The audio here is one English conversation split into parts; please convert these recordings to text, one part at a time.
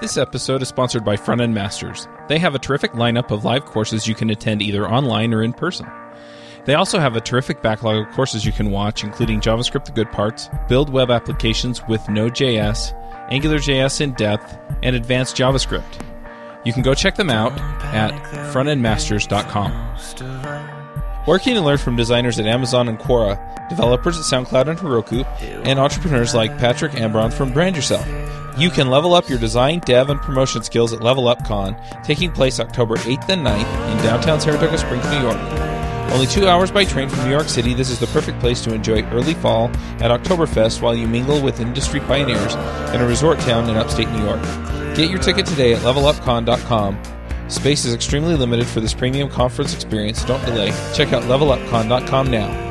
This episode is sponsored by Front End Masters. They have a terrific lineup of live courses you can attend either online or in person. They also have a terrific backlog of courses you can watch, including JavaScript the Good Parts, Build Web Applications with Node.js, AngularJS in Depth, and Advanced JavaScript. You can go check them out at frontendmasters.com. Working and learn from designers at Amazon and Quora, developers at SoundCloud and Heroku, and entrepreneurs like Patrick Ambron from Brand Yourself. You can level up your design, dev, and promotion skills at Level Up Con, taking place October 8th and 9th in downtown Saratoga Springs, New York. Only two hours by train from New York City, this is the perfect place to enjoy early fall at Oktoberfest while you mingle with industry pioneers in a resort town in upstate New York. Get your ticket today at levelupcon.com. Space is extremely limited for this premium conference experience. Don't delay. Check out levelupcon.com now.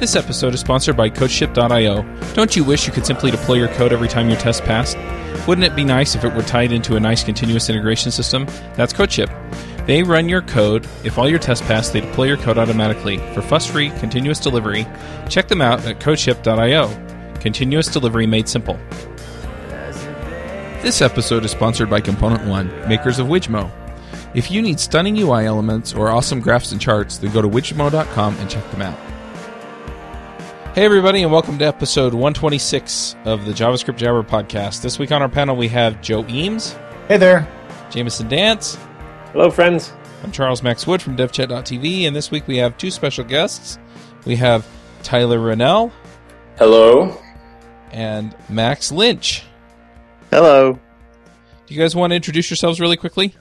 This episode is sponsored by CodeShip.io. Don't you wish you could simply deploy your code every time your test passed? Wouldn't it be nice if it were tied into a nice continuous integration system? That's CodeShip. They run your code. If all your tests pass, they deploy your code automatically for fuss-free continuous delivery. Check them out at CodeShip.io. Continuous delivery made simple. This episode is sponsored by Component One, makers of Wijmo. If you need stunning UI elements or awesome graphs and charts, then go to wijmo.com and check them out. Hey, everybody, and welcome to episode 126 of the JavaScript Jabber podcast. This week on our panel, we have Joe Eames, Hey there. Jamison Dance. Hello, friends. I'm Charles Max Wood from DevChat.tv, and this week we have two special guests. We have Tyler Renelle Hello. and Max Lynch. Hello. Do you guys want to introduce yourselves really quickly?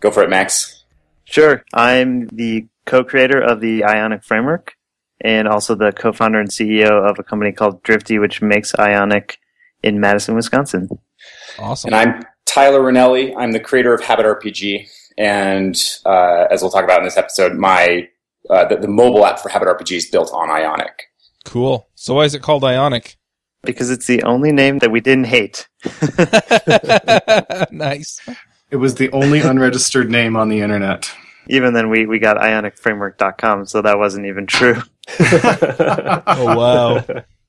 Go for it, Max. Sure. I'm the co-creator of the Ionic framework and also the co-founder and CEO of a company called Drifty, which makes Ionic in Madison, Wisconsin. Awesome. And I'm Tyler Renelle. I'm the creator of Habit RPG. And uh, as we'll talk about in this episode, my uh, the, the mobile app for Habit RPG is built on Ionic. Cool. So why is it called Ionic? Because it's the only name that we didn't hate. nice. It was the only unregistered name on the internet. Even then, we, we got ionicframework.com, so that wasn't even true. Oh, wow.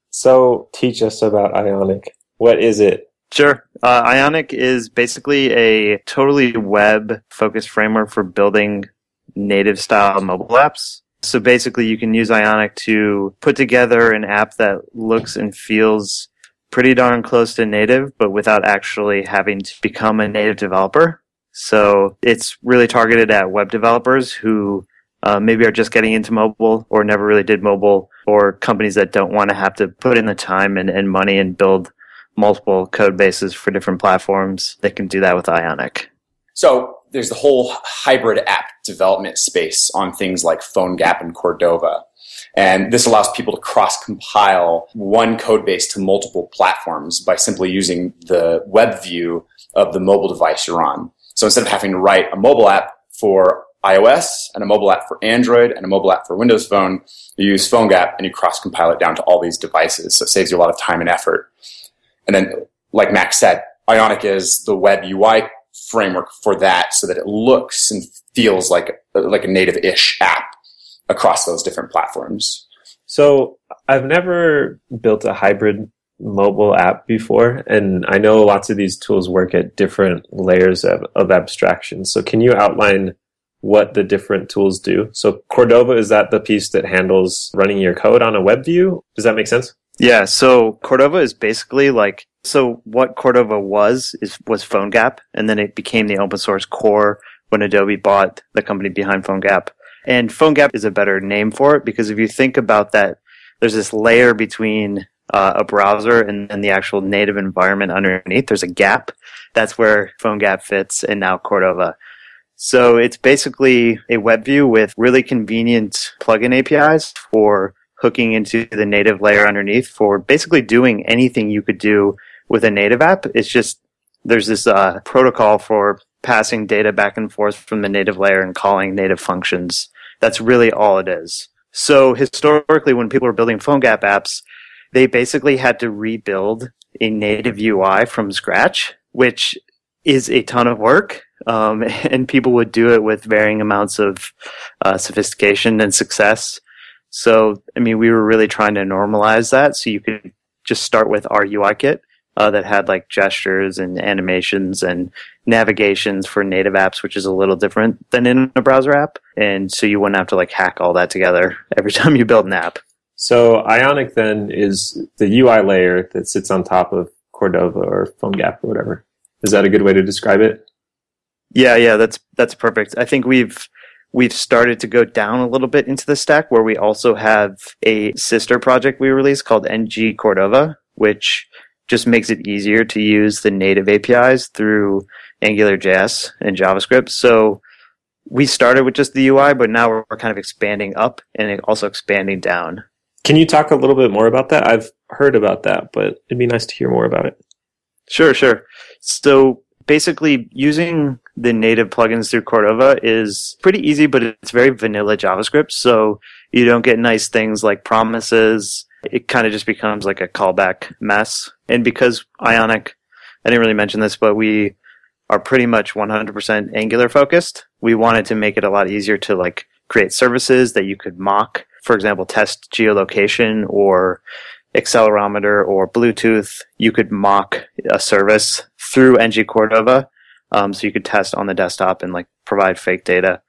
So, teach us about Ionic. What is it? Sure. Uh, Ionic is basically a totally web focused framework for building native style mobile apps. So basically, you can use Ionic to put together an app that looks and feels pretty darn close to native, but without actually having to become a native developer. So it's really targeted at web developers who uh, maybe are just getting into mobile or never really did mobile or companies that don't want to have to put in the time and, and money and build multiple code bases for different platforms. They can do that with Ionic. So there's the whole hybrid app development space on things like PhoneGap and Cordova. And this allows people to cross compile one code base to multiple platforms by simply using the web view of the mobile device you're on. So instead of having to write a mobile app for iOS and a mobile app for Android and a mobile app for Windows Phone, you use PhoneGap and you cross compile it down to all these devices. So it saves you a lot of time and effort. And then, like Max said, Ionic is the web UI framework for that so that it looks and feels like, like a native-ish app across those different platforms. So, I've never built a hybrid mobile app before, and I know lots of these tools work at different layers of, of abstraction. So, can you outline what the different tools do? So, Cordova, is that the piece that handles running your code on a web view? Does that make sense? Yeah, so Cordova is basically like so what Cordova was is was PhoneGap, and then it became the open source core when Adobe bought the company behind PhoneGap. And PhoneGap is a better name for it because if you think about that, there's this layer between uh, a browser and, and the actual native environment underneath. There's a gap. That's where PhoneGap fits, and now Cordova. So it's basically a web view with really convenient plugin APIs for hooking into the native layer underneath for basically doing anything you could do with a native app. It's just there's this uh, protocol for passing data back and forth from the native layer and calling native functions. That's really all it is. So historically, when people were building PhoneGap apps, they basically had to rebuild a native UI from scratch, which is a ton of work. Um, and people would do it with varying amounts of uh, sophistication and success. So, I mean, we were really trying to normalize that so you could just start with our UI kit uh, that had like gestures and animations and navigations for native apps, which is a little different than in a browser app. And so you wouldn't have to like hack all that together every time you build an app. So Ionic then is the UI layer that sits on top of Cordova or PhoneGap or whatever. Is that a good way to describe it? Yeah, yeah, that's that's perfect. I think we've we've started to go down a little bit into the stack where we also have a sister project we released called NG Cordova, which just makes it easier to use the native APIs through AngularJS and JavaScript. So we started with just the UI, but now we're kind of expanding up and also expanding down. Can you talk a little bit more about that? I've heard about that, but it'd be nice to hear more about it. Sure, sure. So basically using the native plugins through Cordova is pretty easy, but it's very vanilla JavaScript. So you don't get nice things like promises. It kind of just becomes like a callback mess. And because Ionic, I didn't really mention this, but we are pretty much 100% Angular focused. We wanted to make it a lot easier to like create services that you could mock for example, test geolocation or accelerometer or Bluetooth, you could mock a service through NG Cordova. Um, so you could test on the desktop and like provide fake data.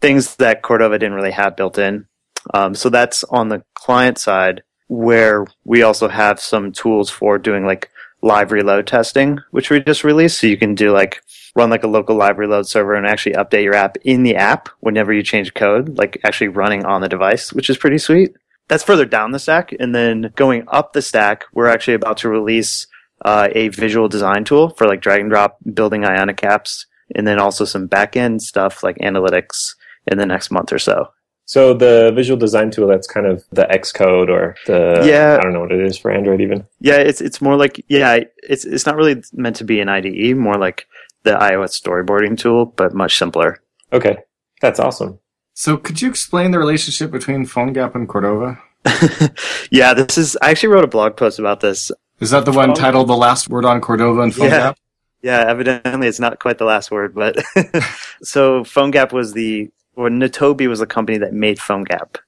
Things that Cordova didn't really have built in. Um, so that's on the client side where we also have some tools for doing like live reload testing, which we just released. So you can do like run like a local live reload server and actually update your app in the app whenever you change code, like actually running on the device, which is pretty sweet. That's further down the stack. And then going up the stack, we're actually about to release uh, a visual design tool for like drag and drop building Ionic apps, and then also some backend stuff like analytics in the next month or so. So the visual design tool that's kind of the Xcode or the yeah I don't know what it is for Android even. Yeah, it's it's more like yeah, it's it's not really meant to be an IDE, more like the iOS storyboarding tool, but much simpler. Okay, that's awesome. So, could you explain the relationship between PhoneGap and Cordova? yeah, this is. I actually wrote a blog post about this. Is that the one oh. titled "The Last Word on Cordova and PhoneGap"? Yeah. Yeah, evidently it's not quite the last word, but so PhoneGap was the or Nitobi was the company that made PhoneGap,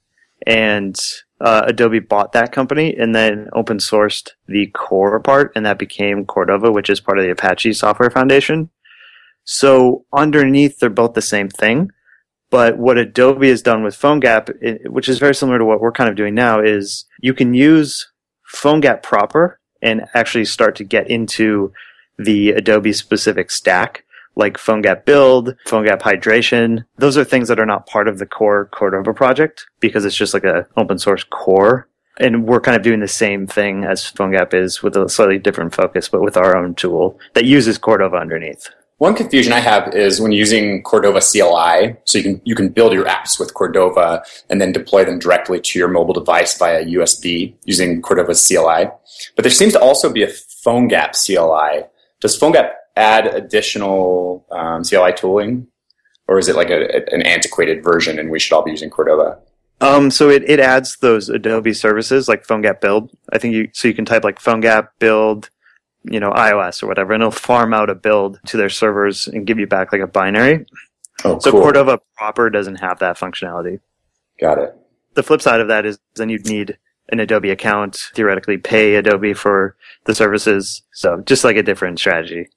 and uh, Adobe bought that company and then open sourced the core part, and that became Cordova, which is part of the Apache Software Foundation. So underneath, they're both the same thing. But what Adobe has done with PhoneGap, which is very similar to what we're kind of doing now, is you can use PhoneGap proper and actually start to get into the Adobe specific stack, like PhoneGap build, PhoneGap hydration. Those are things that are not part of the core Cordova project because it's just like an open source core. And we're kind of doing the same thing as PhoneGap is with a slightly different focus, but with our own tool that uses Cordova underneath. One confusion I have is when using Cordova CLI, so you can you can build your apps with Cordova and then deploy them directly to your mobile device via USB using Cordova CLI. But there seems to also be a PhoneGap CLI. Does PhoneGap add additional um, CLI tooling, or is it like a, an antiquated version and we should all be using Cordova? Um, so it, it adds those Adobe services like PhoneGap build. I think you so you can type like PhoneGap build you know, iOS or whatever, and it'll farm out a build to their servers and give you back like a binary. Oh, so cool. Cordova proper doesn't have that functionality. Got it. The flip side of that is then you'd need an Adobe account, theoretically pay Adobe for the services. So just like a different strategy.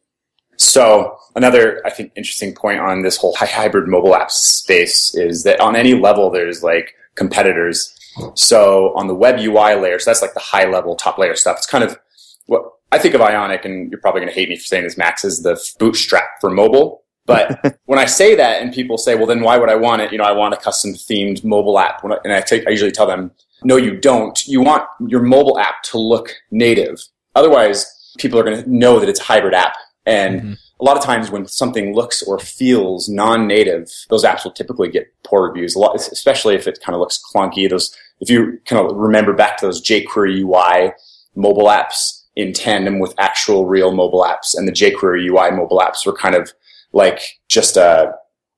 So another, I think, interesting point on this whole hybrid mobile app space is that on any level, there's like competitors. So on the web UI layer, so that's like the high level, top layer stuff. It's kind of what I think of Ionic, and you're probably going to hate me for saying this, Max, is the bootstrap for mobile. But when I say that, and people say, "Well, then why would I want it?" You know, I want a custom themed mobile app, and I, take, I usually tell them, "No, you don't. You want your mobile app to look native. Otherwise, people are going to know that it's a hybrid app." And mm-hmm. a lot of times, when something looks or feels non-native, those apps will typically get poor reviews. A lot, especially if it kind of looks clunky. Those, if you kind of remember back to those jQuery UI mobile apps in tandem with actual real mobile apps. And the jQuery UI mobile apps were kind of like just a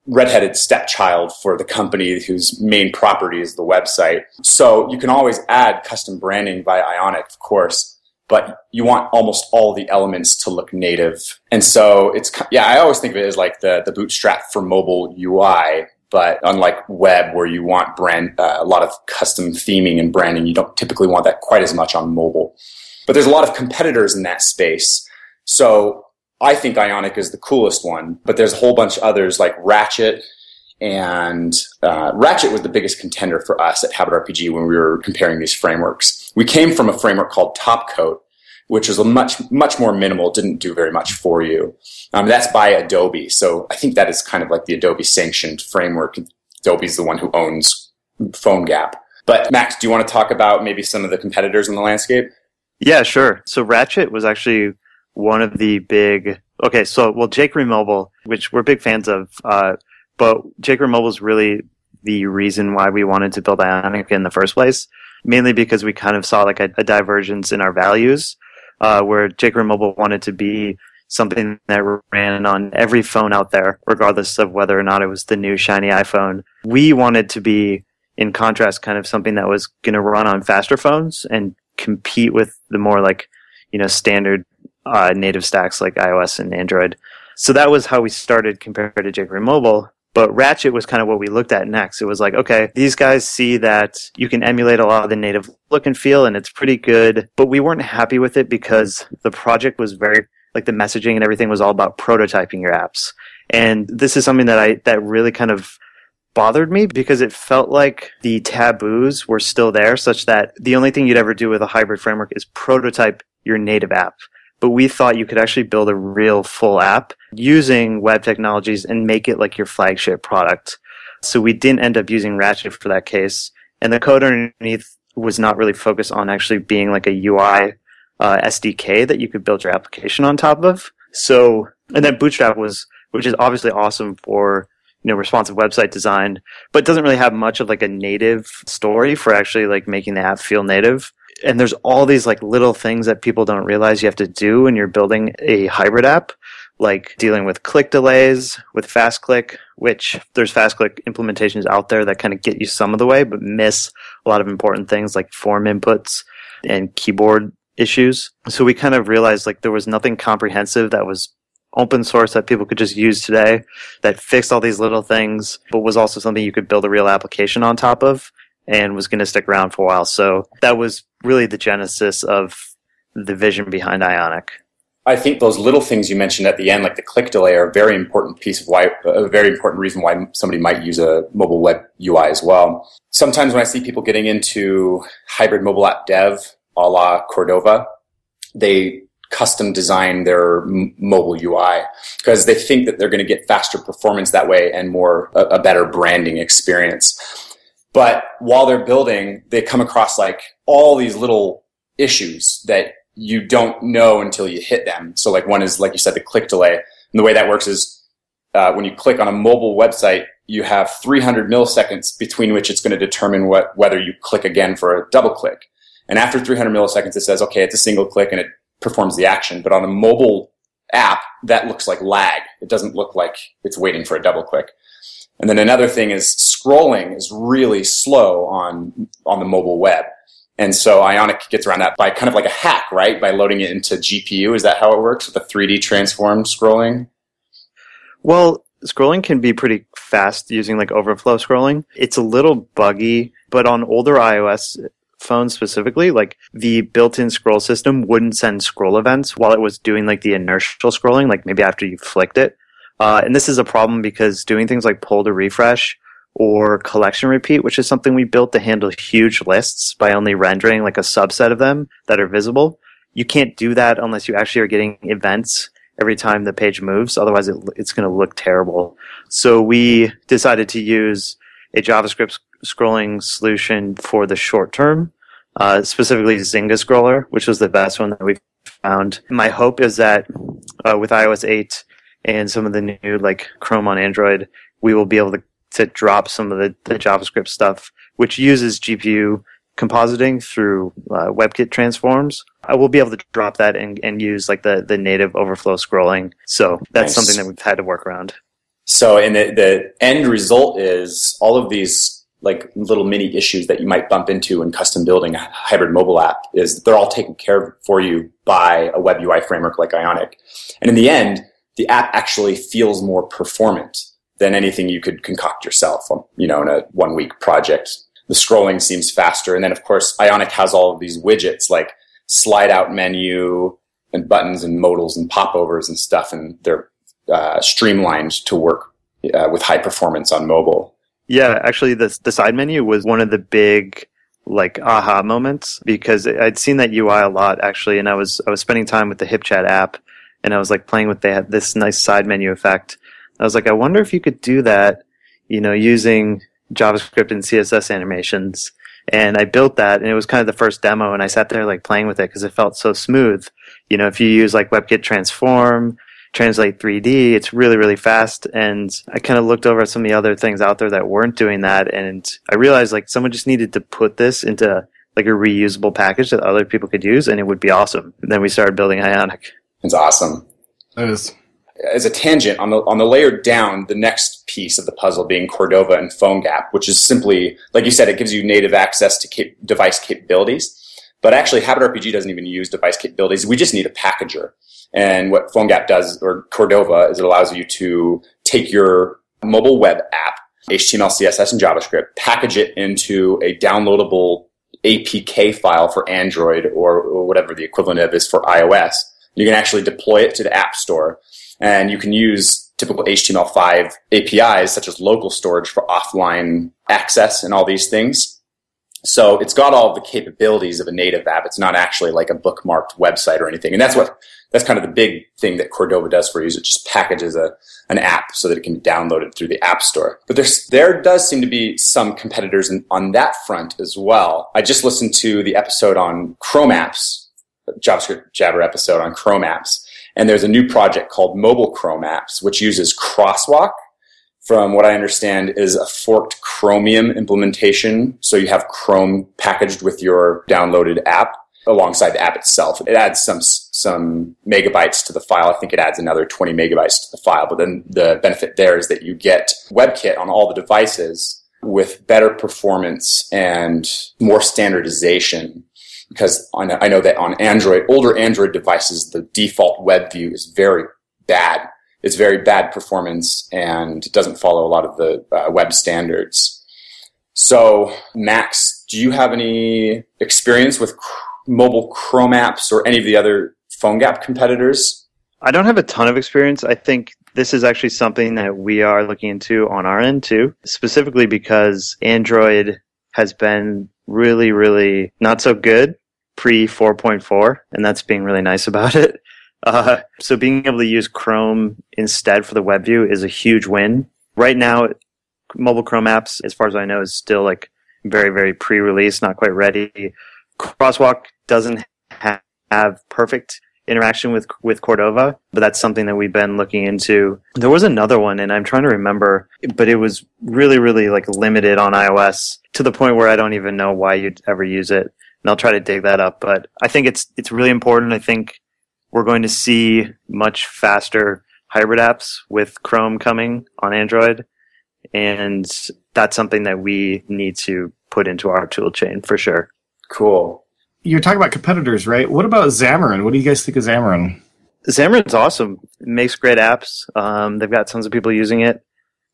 redheaded stepchild for the company whose main property is the website. So you can always add custom branding by Ionic, of course, but you want almost all the elements to look native. And so it's, yeah, I always think of it as like the, the bootstrap for mobile UI. But unlike web, where you want brand uh, a lot of custom theming and branding, you don't typically want that quite as much on mobile. But there's a lot of competitors in that space. So I think Ionic is the coolest one, but there's a whole bunch of others like Ratchet and uh, Ratchet was the biggest contender for us at Habit RPG when we were comparing these frameworks. We came from a framework called Topcoat, which was a much much more minimal, didn't do very much for you. Um, that's by Adobe, so I think that is kind of like the Adobe sanctioned framework. Adobe's the one who owns PhoneGap. But Max, do you want to talk about maybe some of the competitors in the landscape? Yeah, sure. So Ratchet was actually one of the big. Okay, so well, jQuery Mobile, which we're big fans of, uh, but jQuery Mobile is really the reason why we wanted to build Ionic in the first place. Mainly because we kind of saw like a, a divergence in our values, uh, where jQuery Mobile wanted to be something that ran on every phone out there, regardless of whether or not it was the new shiny iPhone. We wanted to be, in contrast, kind of something that was going to run on faster phones and compete with the more like, you know, standard uh, native stacks like iOS and Android. So that was how we started compared to jQuery Mobile. But Ratchet was kind of what we looked at next. It was like, okay, these guys see that you can emulate a lot of the native look and feel and it's pretty good, but we weren't happy with it because the project was very, like the messaging and everything was all about prototyping your apps. And this is something that I, that really kind of bothered me because it felt like the taboos were still there such that the only thing you'd ever do with a hybrid framework is prototype your native app but we thought you could actually build a real full app using web technologies and make it like your flagship product. So we didn't end up using Ratchet for that case. And the code underneath was not really focused on actually being like a UI uh, SDK that you could build your application on top of. So, and then Bootstrap was, which is obviously awesome for, you know, responsive website design, but doesn't really have much of like a native story for actually like making the app feel native. And there's all these like little things that people don't realize you have to do when you're building a hybrid app like dealing with click delays with fast click which there's fast click implementations out there that kind of get you some of the way but miss a lot of important things like form inputs and keyboard issues. So we kind of realized like there was nothing comprehensive that was open source that people could just use today that fixed all these little things but was also something you could build a real application on top of and was going to stick around for a while. So that was really the genesis of the vision behind Ionic. I think those little things you mentioned at the end, like the click delay, are a very important piece of why, a very important reason why somebody might use a mobile web UI as well. Sometimes when I see people getting into hybrid mobile app dev a la Cordova, they custom design their m- mobile UI because they think that they're going to get faster performance that way and more, a, a better branding experience. But while they're building, they come across like all these little issues that you don't know until you hit them. So like one is, like you said, the click delay. And the way that works is uh, when you click on a mobile website, you have 300 milliseconds between which it's going to determine what, whether you click again for a double click. And after 300 milliseconds, it says, okay, it's a single click and it performs the action. But on a mobile app, that looks like lag. It doesn't look like it's waiting for a double click. And then another thing is scrolling is really slow on on the mobile web. And so Ionic gets around that by kind of like a hack, right? By loading it into GPU. Is that how it works with the 3D transform scrolling? Well, scrolling can be pretty fast using like overflow scrolling. It's a little buggy, but on older iOS phones specifically, like the built-in scroll system wouldn't send scroll events while it was doing like the inertial scrolling, like maybe after you flicked it. Uh, and this is a problem because doing things like pull to refresh or collection repeat, which is something we built to handle huge lists by only rendering like a subset of them that are visible. You can't do that unless you actually are getting events every time the page moves. Otherwise, it, it's going to look terrible. So we decided to use a JavaScript scrolling solution for the short term, uh, specifically Zynga Scroller, which was the best one that we found. My hope is that uh, with iOS 8, and some of the new like Chrome on Android, we will be able to, to drop some of the, the JavaScript stuff, which uses GPU compositing through uh, WebKit transforms. I will be able to drop that and, and use like the, the native overflow scrolling. So that's nice. something that we've had to work around. So, and the, the end result is all of these like little mini issues that you might bump into in custom building a hybrid mobile app is they're all taken care of for you by a web UI framework like Ionic. And in the end, the app actually feels more performant than anything you could concoct yourself, um, you know, in a one week project. The scrolling seems faster. And then of course, Ionic has all of these widgets like slide out menu and buttons and modals and popovers and stuff, and they're uh, streamlined to work uh, with high performance on mobile. Yeah, actually, the the side menu was one of the big like aha moments because I'd seen that UI a lot actually, and I was I was spending time with the HipChat app, and I was like playing with that this nice side menu effect. I was like, I wonder if you could do that, you know, using JavaScript and CSS animations. And I built that, and it was kind of the first demo, and I sat there like playing with it because it felt so smooth. You know, if you use like WebKit Transform, Translate 3D, it's really, really fast. And I kind of looked over at some of the other things out there that weren't doing that, and I realized like someone just needed to put this into like a reusable package that other people could use, and it would be awesome. And then we started building Ionic. It's awesome. That is. As a tangent on the on the layer down, the next piece of the puzzle being Cordova and PhoneGap, which is simply like you said, it gives you native access to cap- device capabilities. But actually, Habit RPG doesn't even use device capabilities. We just need a packager. And what PhoneGap does, or Cordova, is it allows you to take your mobile web app, HTML, CSS, and JavaScript, package it into a downloadable APK file for Android or, whatever the equivalent of is for iOS. You can actually deploy it to the App Store and you can use typical HTML5 APIs such as local storage for offline access and all these things. So it's got all the capabilities of a native app. It's not actually like a bookmarked website or anything. And that's what, that's kind of the big thing that Cordova does for you is it just packages a, an app so that it can be downloaded through the app store. But there's, there does seem to be some competitors in, on that front as well. I just listened to the episode on Chrome apps, JavaScript Jabber episode on Chrome apps. And there's a new project called Mobile Chrome Apps, which uses Crosswalk. From what I understand, is a forked Chromium implementation. So you have Chrome packaged with your downloaded app alongside the app itself. It adds some some megabytes to the file. I think it adds another 20 megabytes to the file. But then the benefit there is that you get WebKit on all the devices with better performance and more standardization because on, I know that on Android, older Android devices, the default web view is very bad. It's very bad performance and it doesn't follow a lot of the uh, web standards. So, Max, do you have any experience with mobile Chrome apps or any of the other PhoneGap competitors? I don't have a ton of experience. I think this is actually something that we are looking into on our end too, specifically because Android has been really, really not so good pre 4.4, and that's being really nice about it. Uh, so being able to use Chrome instead for the web view is a huge win. Right now, mobile Chrome apps, as far as I know, is still like very, very pre-release, not quite ready. Crosswalk doesn't have perfect interaction with with Cordova, but that's something that we've been looking into. There was another one, and I'm trying to remember, but it was really, really like limited on iOS to the point where I don't even know why you'd ever use it and I'll try to dig that up. But I think it's it's really important. I think we're going to see much faster hybrid apps with Chrome coming on Android, and that's something that we need to put into our tool chain for sure. Cool. You're talking about competitors, right? What about Xamarin? What do you guys think of Xamarin? Xamarin's awesome. It makes great apps. Um, they've got tons of people using it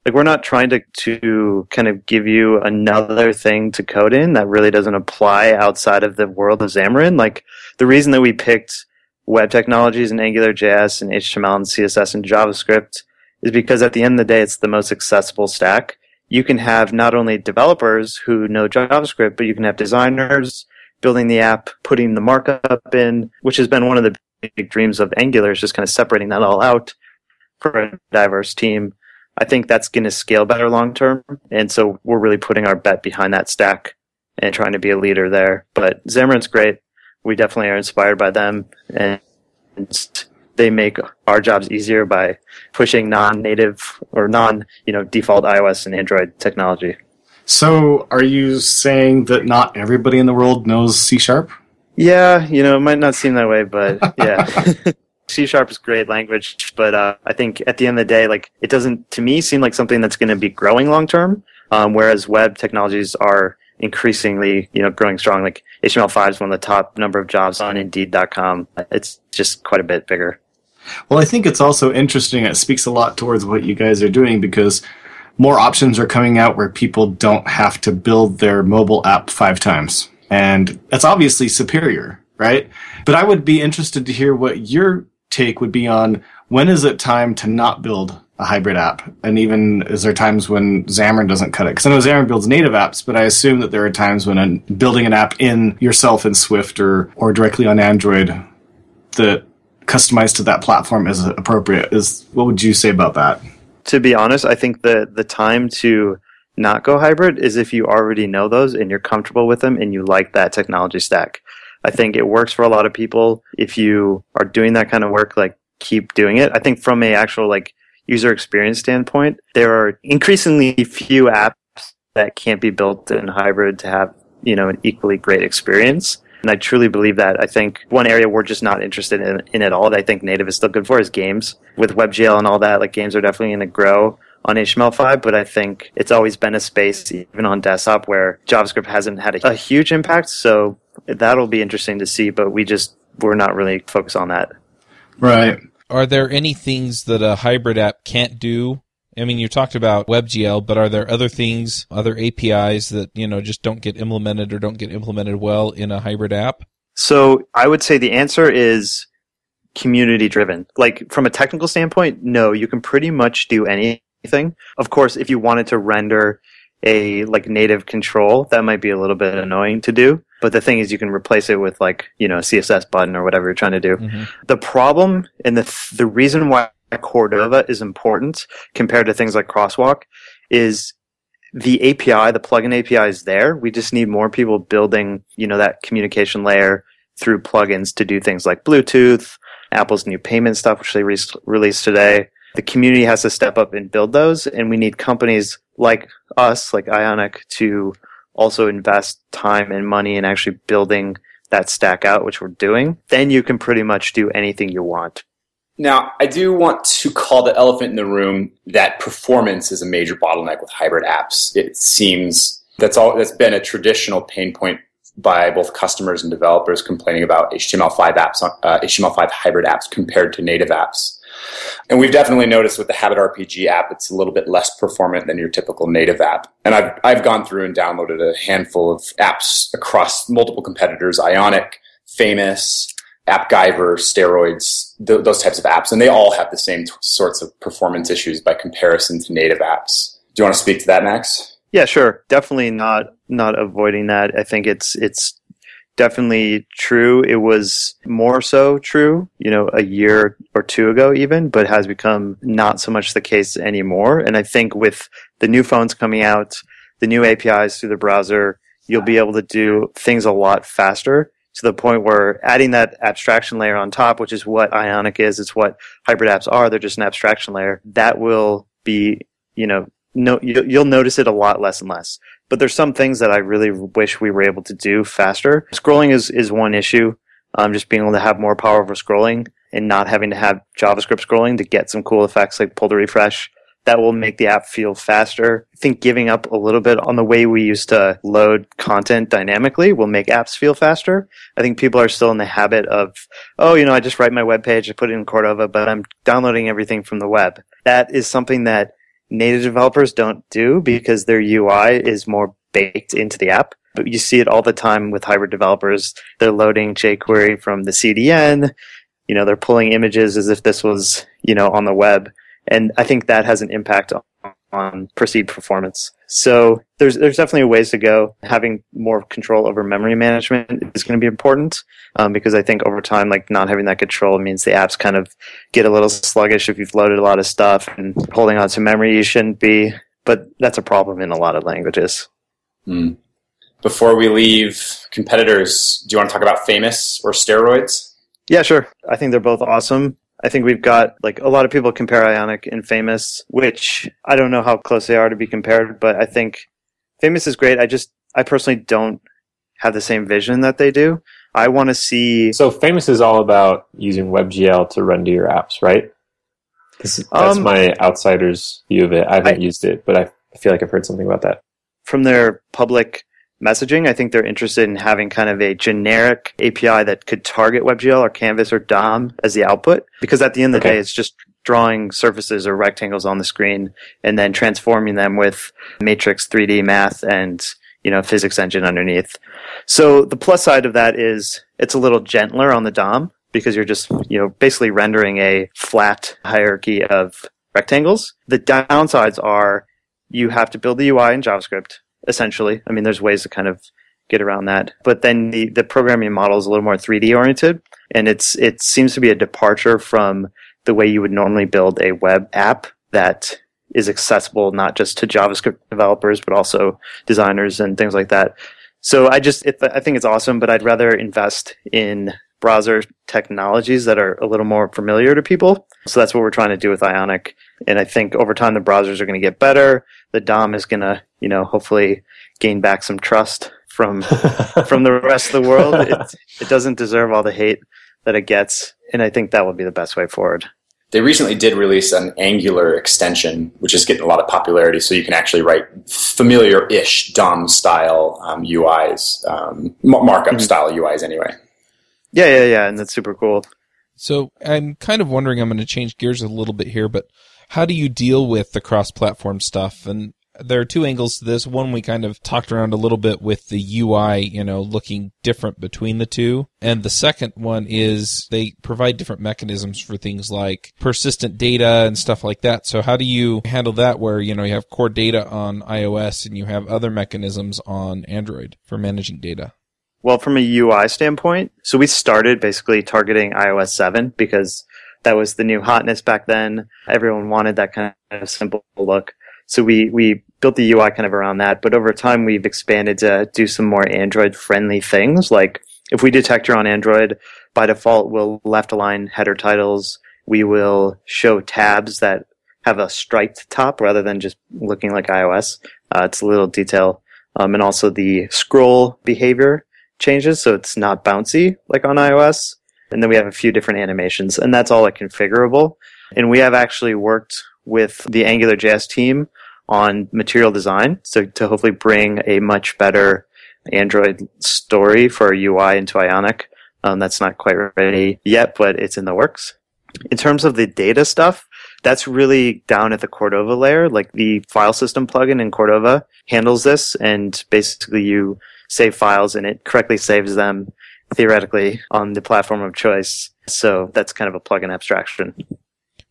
like we're not trying to to kind of give you another thing to code in that really doesn't apply outside of the world of Xamarin. Like the reason that we picked web technologies and Angular JS and HTML and CSS and JavaScript is because at the end of the day, it's the most accessible stack. You can have not only developers who know JavaScript, but you can have designers building the app, putting the markup in, which has been one of the big dreams of Angular is just kind of separating that all out for a diverse team. I think that's going to scale better long term. And so we're really putting our bet behind that stack and trying to be a leader there. But Xamarin's great. We definitely are inspired by them and they make our jobs easier by pushing non-native or non, you know, default iOS and Android technology. So, are you saying that not everybody in the world knows C sharp? Yeah, you know, it might not seem that way, but yeah. C sharp is great language, but uh, I think at the end of the day, like it doesn't to me seem like something that's going to be growing long term. Um, whereas web technologies are increasingly, you know, growing strong. Like HTML5 is one of the top number of jobs on Indeed.com. It's just quite a bit bigger. Well, I think it's also interesting. It speaks a lot towards what you guys are doing because more options are coming out where people don't have to build their mobile app five times. And that's obviously superior right? But I would be interested to hear what your take would be on when is it time to not build a hybrid app? And even is there times when Xamarin doesn't cut it? Because I know Xamarin builds native apps, but I assume that there are times when building an app in yourself in Swift or, or directly on Android that customized to that platform is appropriate. Is what would you say about that? To be honest, I think the the time to not go hybrid is if you already know those and you're comfortable with them and you like that technology stack. I think it works for a lot of people. If you are doing that kind of work, like keep doing it. I think from a actual like user experience standpoint, there are increasingly few apps that can't be built in hybrid to have, you know, an equally great experience. And I truly believe that. I think one area we're just not interested in, in at all that I think native is still good for is games. With WebGL and all that, like games are definitely going to grow on HTML5, but I think it's always been a space, even on desktop, where JavaScript hasn't had a, a huge impact. So that'll be interesting to see, but we just, we're not really focused on that. Right. Are there any things that a hybrid app can't do? I mean, you talked about WebGL, but are there other things, other APIs that, you know, just don't get implemented or don't get implemented well in a hybrid app? So I would say the answer is community driven. Like from a technical standpoint, no, you can pretty much do anything. Of course, if you wanted to render a like native control, that might be a little bit annoying to do. But the thing is, you can replace it with like you know a CSS button or whatever you're trying to do. Mm-hmm. The problem and the th- the reason why Cordova is important compared to things like Crosswalk is the API, the plugin API is there. We just need more people building you know that communication layer through plugins to do things like Bluetooth, Apple's new payment stuff, which they re- released today. The community has to step up and build those, and we need companies like us, like Ionic, to also invest time and money in actually building that stack out, which we're doing, then you can pretty much do anything you want. Now, I do want to call the elephant in the room that performance is a major bottleneck with hybrid apps. It seems that's all that's been a traditional pain point by both customers and developers complaining about HTML5 apps, uh, HTML5 hybrid apps compared to native apps. And we've definitely noticed with the Habit RPG app, it's a little bit less performant than your typical native app. And I've, I've gone through and downloaded a handful of apps across multiple competitors, Ionic, Famous, AppGyver, Steroids, th- those types of apps. And they all have the same t- sorts of performance issues by comparison to native apps. Do you want to speak to that, Max? Yeah, sure. Definitely not not avoiding that. I think it's it's definitely true. It was more so true, you know, a year or two ago even, but has become not so much the case anymore. And I think with the new phones coming out, the new APIs through the browser, you'll be able to do things a lot faster to the point where adding that abstraction layer on top, which is what Ionic is, it's what hybrid apps are, they're just an abstraction layer, that will be, you know, no, you'll notice it a lot less and less. But there's some things that I really wish we were able to do faster. Scrolling is, is one issue. Um, just being able to have more power over scrolling and not having to have JavaScript scrolling to get some cool effects like pull to refresh. That will make the app feel faster. I think giving up a little bit on the way we used to load content dynamically will make apps feel faster. I think people are still in the habit of, oh, you know, I just write my web page, I put it in Cordova, but I'm downloading everything from the web. That is something that native developers don't do because their UI is more baked into the app. But you see it all the time with hybrid developers. They're loading jQuery from the CDN. You know, they're pulling images as if this was, you know, on the web. And I think that has an impact on, on perceived performance. So there's there's definitely ways to go. Having more control over memory management is going to be important um, because I think over time, like not having that control means the apps kind of get a little sluggish if you've loaded a lot of stuff and holding on to memory you shouldn't be. But that's a problem in a lot of languages. Mm. Before we leave competitors, do you want to talk about famous or steroids? Yeah, sure. I think they're both awesome. I think we've got like a lot of people compare Ionic and Famous, which I don't know how close they are to be compared, but I think Famous is great. I just I personally don't have the same vision that they do. I want to see. So Famous is all about using WebGL to render your apps, right? That's um, my outsider's view of it. I haven't I, used it, but I feel like I've heard something about that. From their public messaging. I think they're interested in having kind of a generic API that could target WebGL or Canvas or DOM as the output. Because at the end of the okay. day, it's just drawing surfaces or rectangles on the screen and then transforming them with matrix 3D math and you know physics engine underneath. So the plus side of that is it's a little gentler on the DOM because you're just, you know, basically rendering a flat hierarchy of rectangles. The downsides are you have to build the UI in JavaScript, essentially. I mean, there's ways to kind of get around that. But then the, the programming model is a little more 3D oriented and it's, it seems to be a departure from the way you would normally build a web app that is accessible not just to JavaScript developers, but also designers and things like that. So I just, it, I think it's awesome, but I'd rather invest in browser technologies that are a little more familiar to people. So that's what we're trying to do with Ionic. And I think over time the browsers are going to get better. The DOM is going to, you know, hopefully gain back some trust from from the rest of the world. It, it doesn't deserve all the hate that it gets, and I think that would be the best way forward. They recently did release an Angular extension, which is getting a lot of popularity. So you can actually write familiar-ish DOM style um, UIs, um, markup mm-hmm. style UIs, anyway. Yeah, yeah, yeah, and that's super cool. So I'm kind of wondering. I'm going to change gears a little bit here, but how do you deal with the cross-platform stuff? And there are two angles to this. One, we kind of talked around a little bit with the UI, you know, looking different between the two. And the second one is they provide different mechanisms for things like persistent data and stuff like that. So how do you handle that where, you know, you have core data on iOS and you have other mechanisms on Android for managing data? Well, from a UI standpoint, so we started basically targeting iOS 7 because that was the new hotness back then. Everyone wanted that kind of simple look. So we, we built the UI kind of around that. But over time, we've expanded to do some more Android friendly things. Like if we detect you're on Android, by default, we'll left align header titles. We will show tabs that have a striped top rather than just looking like iOS. Uh, it's a little detail. Um, and also the scroll behavior changes. So it's not bouncy like on iOS. And then we have a few different animations and that's all like configurable. And we have actually worked with the AngularJS team on material design. So to hopefully bring a much better Android story for UI into Ionic. Um, that's not quite ready yet, but it's in the works. In terms of the data stuff, that's really down at the Cordova layer. Like the file system plugin in Cordova handles this and basically you save files and it correctly saves them theoretically on the platform of choice. So that's kind of a plugin abstraction.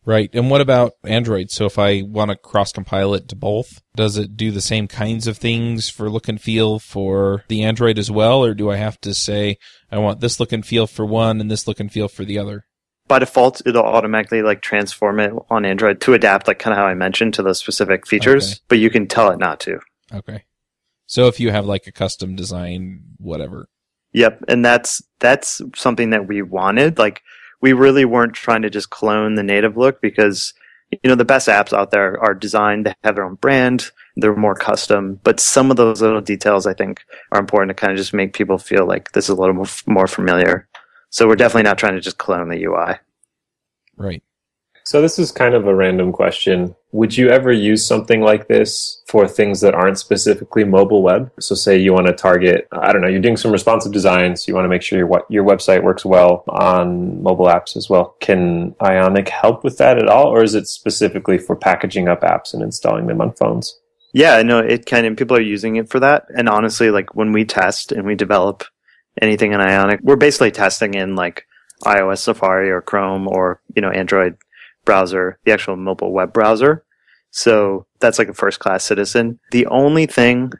Right. And what about Android? So if I want to cross compile it to both, does it do the same kinds of things for look and feel for the Android as well? Or do I have to say, I want this look and feel for one and this look and feel for the other? By default, it'll automatically like transform it on Android to adapt, like kind of how I mentioned to those specific features, okay. but you can tell it not to. Okay. So if you have like a custom design, whatever. Yep. And that's, that's something that we wanted. Like, we really weren't trying to just clone the native look because you know the best apps out there are designed to have their own brand they're more custom but some of those little details i think are important to kind of just make people feel like this is a little more, familiar so we're definitely not trying to just clone the ui right so this is kind of a random question. Would you ever use something like this for things that aren't specifically mobile web? So say you want to target, I don't know, you're doing some responsive design, so you want to make sure your your website works well on mobile apps as well. Can Ionic help with that at all, or is it specifically for packaging up apps and installing them on phones? Yeah, no, it can, and people are using it for that. And honestly, like when we test and we develop anything in Ionic, we're basically testing in like iOS Safari or Chrome or, you know, Android browser, the actual mobile web browser. So that's like a first class citizen. The only thing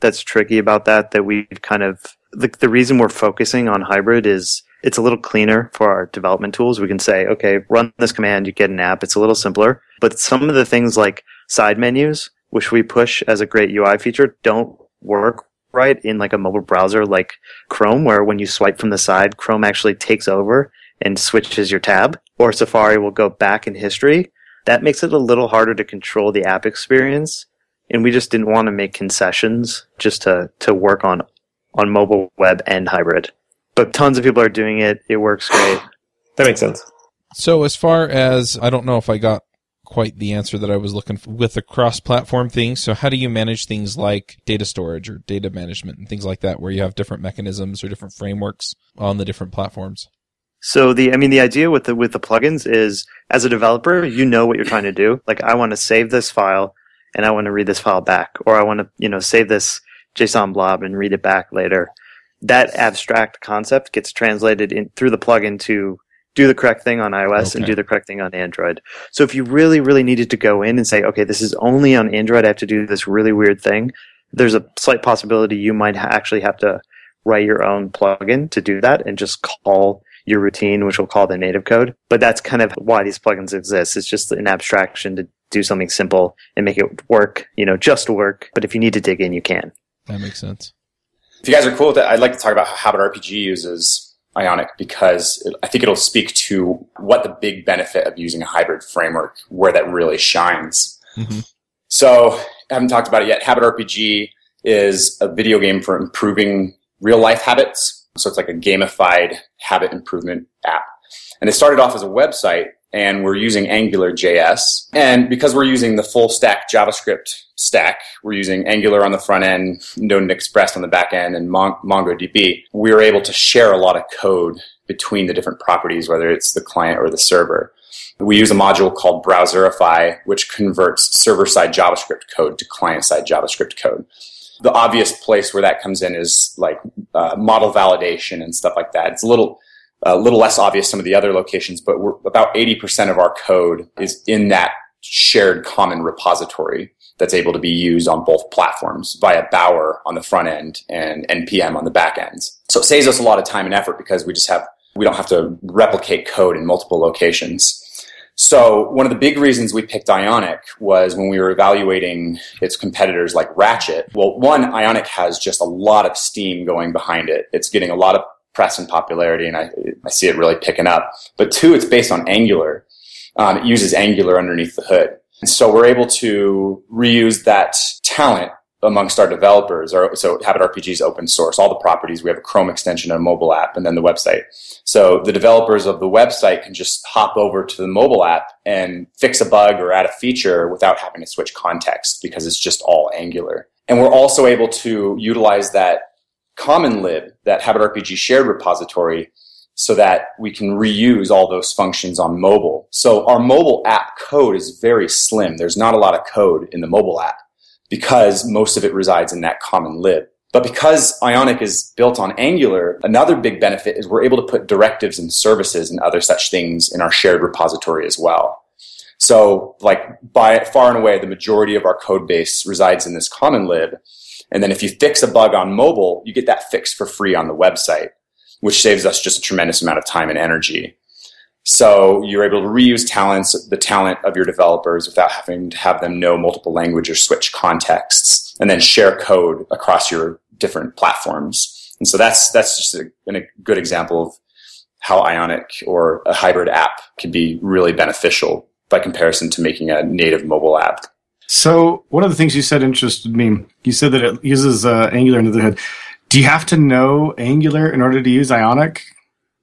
that's tricky about that that we've kind of the, the reason we're focusing on hybrid is it's a little cleaner for our development tools. We can say, okay, run this command, you get an app. It's a little simpler. But some of the things like side menus, which we push as a great UI feature, don't work right in like a mobile browser like Chrome, where when you swipe from the side, Chrome actually takes over and switches your tab, or Safari will go back in history. That makes it a little harder to control the app experience. And we just didn't want to make concessions just to, to work on, on mobile web and hybrid. But tons of people are doing it. It works great. That makes sense. So as far as I don't know if I got quite the answer that I was looking for with the cross-platform thing. So how do you manage things like data storage or data management and things like that where you have different mechanisms or different frameworks on the different platforms? So the, I mean, the idea with the, with the plugins is as a developer, you know what you're trying to do. Like I want to save this file and I want to read this file back, or I want to, you know, save this JSON blob and read it back later. that abstract concept gets translated in through the plugin to do the correct thing on iOS and do the correct thing on Android. So if you really, really needed to go in and say, okay, this is only on Android, I have to do this really weird thing, there's a slight possibility you might ha- actually have to write your own plugin to do that and just call your routine, which we'll call the native code. But that's kind of why these plugins exist. It's just an abstraction to do something simple and make it work, you know, just work. But if you need to dig in, you can. That makes sense. If you guys are cool with it, I'd like to talk about how Habit RPG uses Ionic because it, I think it'll speak to what the big benefit of using a hybrid framework, where that really shines. Mhm. So, I haven't talked about it yet. Habit RPG is a video game for improving real life habits. So it's like a gamified habit improvement app. And it started off as a website and we're using Angular JS. And because we're using the full stack JavaScript stack, we're using Angular on the front end, Node and Express on the back end, and Mon- MongoDB, we were able to share a lot of code between the different properties, whether it's the client or the server. We use a module called Browserify, which converts server side JavaScript code to client side JavaScript code. The obvious place where that comes in is like uh, model validation and stuff like that. It's a little a little less obvious some of the other locations, but we're, about 80% of our code is in that shared common repository that's able to be used on both platforms via Bower on the front end and NPM on the back ends. So it saves us a lot of time and effort because we just have, we don't have to replicate code in multiple locations. So one of the big reasons we picked Ionic was when we were evaluating its competitors like Ratchet. Well, one, Ionic has just a lot of steam going behind it. It's getting a lot of press and popularity, and I, I see it really picking up. But two, it's based on Angular. Um, it uses Angular underneath the hood. And so we're able to reuse that talent amongst our developers. So Habit RPG is open source, all the properties. We have a Chrome extension, and a mobile app, and then the website. So the developers of the website can just hop over to the mobile app and fix a bug or add a feature without having to switch context because it's just all Angular. And we're also able to utilize that common lib, that Habit RPG shared repository, so that we can reuse all those functions on mobile. So our mobile app code is very slim. There's not a lot of code in the mobile app because most of it resides in that common lib. But because Ionic is built on Angular, another big benefit is we're able to put directives and services and other such things in our shared repository as well. So, like, by far and away, the majority of our code base resides in this common lib. And then if you fix a bug on mobile, you get that fixed for free on the website, which saves us just a tremendous amount of time and energy. So you're able to reuse talents, the talent of your developers without having to have them know multiple language or switch contexts and then share code across your different platforms. And so that's, that's just a, a good example of how Ionic or a hybrid app can be really beneficial by comparison to making a native mobile app. So one of the things you said interested me. You said that it uses uh, Angular under the hood. Do you have to know Angular in order to use Ionic?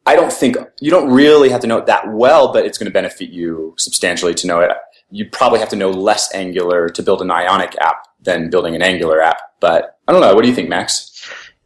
I don't think you don't really have to know it that well, but it's going to benefit you substantially to know it. You probably have to know less Angular to build an Ionic app than building an Angular app. But I don't know. What do you think, Max?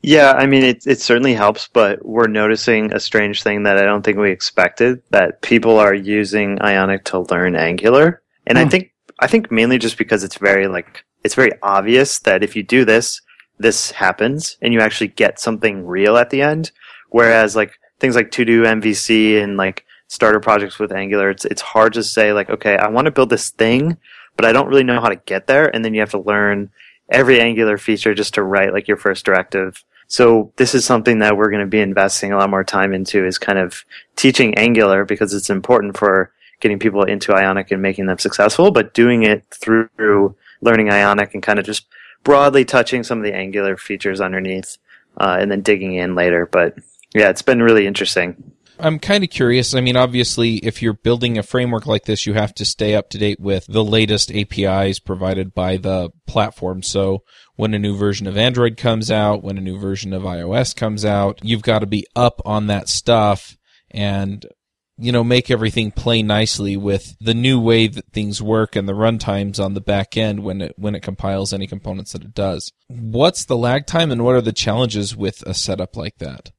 Yeah, I mean, it, it certainly helps, but we're noticing a strange thing that I don't think we expected that people are using Ionic to learn Angular. And I Hmm. think, I think mainly just because it's very like, it's very obvious that if you do this, this happens and you actually get something real at the end. Whereas like things like TodoMVC and like starter projects with Angular, it's, it's hard to say like, okay, I want to build this thing, but I don't really know how to get there. And then you have to learn every Angular feature just to write like your first directive. So this is something that we're going to be investing a lot more time into is kind of teaching Angular because it's important for getting people into Ionic and making them successful, but doing it through learning Ionic and kind of just broadly touching some of the Angular features underneath, uh, and then digging in later. But yeah, it's been really interesting. I'm kind of curious. I mean, obviously, if you're building a framework like this, you have to stay up to date with the latest APIs provided by the platform. So when a new version of Android comes out, when a new version of iOS comes out, you've got to be up on that stuff and you know make everything play nicely with the new way that things work and the runtimes on the back end when it when it compiles any components that it does. What's the lag time and what are the challenges with a setup like that?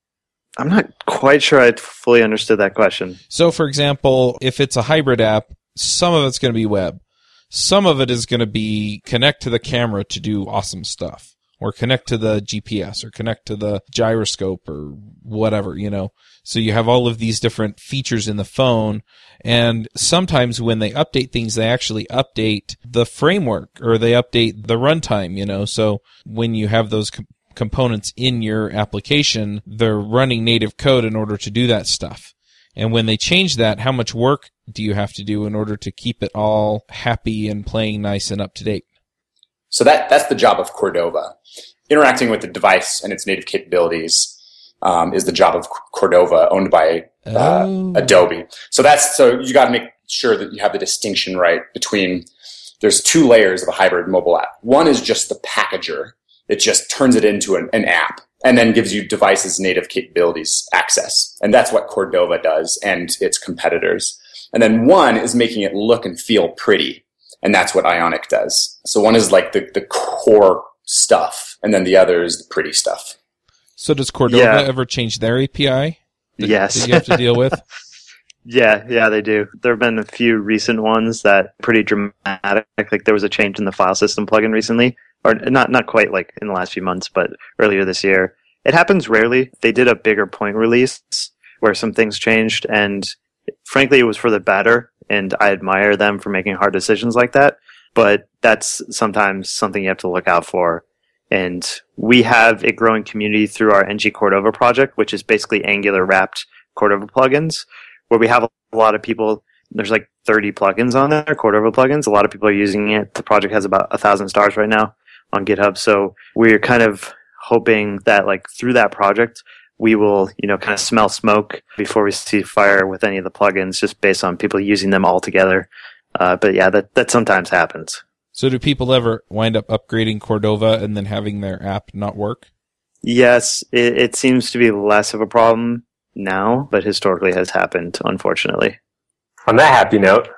I'm not quite sure I fully understood that question. So, for example, if it's a hybrid app, some of it's going to be web. Some of it is going to be connect to the camera to do awesome stuff. or connect to the GPS or connect to the gyroscope or whatever, you know. So you have all of these different features in the phone. And sometimes when they update things, they actually update the framework or they update the runtime, you know. So when you have those components in your application, they're running native code in order to do that stuff. And when they change that, how much work do you have to do in order to keep it all happy and playing nice and up to date? So that that's the job of Cordova. Interacting with the device and its native capabilities um, is the job of Cordova, owned by uh, oh. Adobe. So that's so you got to make sure that you have the distinction right between. There's two layers of a hybrid mobile app. One is just the packager. It just turns it into an, an app and then gives you devices native capabilities access. And that's what Cordova does and its competitors. And then one is making it look and feel pretty. And that's what Ionic does. So one is like the, the core stuff, and then the other is the pretty stuff. So does Cordova yeah. ever change their API? That, yes. That you have to deal with? yeah, yeah, they do. There have been a few recent ones that pretty dramatic. Like there was a change in the file system plugin recently, or not not quite like in the last few months, but earlier this year. It happens rarely. They did a bigger point release where some things changed, and frankly, it was for the better. And I admire them for making hard decisions like that. But that's sometimes something you have to look out for. And we have a growing community through our NG Cordova project, which is basically Angular wrapped Cordova plugins, where we have a lot of people. There's like 30 plugins on there, Cordova plugins. A lot of people are using it. The project has about a thousand stars right now on GitHub. So we're kind of hoping that like through that project, we will, you know, kind of smell smoke before we see fire with any of the plugins just based on people using them all together. Uh, but yeah, that, that sometimes happens. So do people ever wind up upgrading Cordova and then having their app not work? Yes, it, it seems to be less of a problem now, but historically has happened, unfortunately. On that happy note,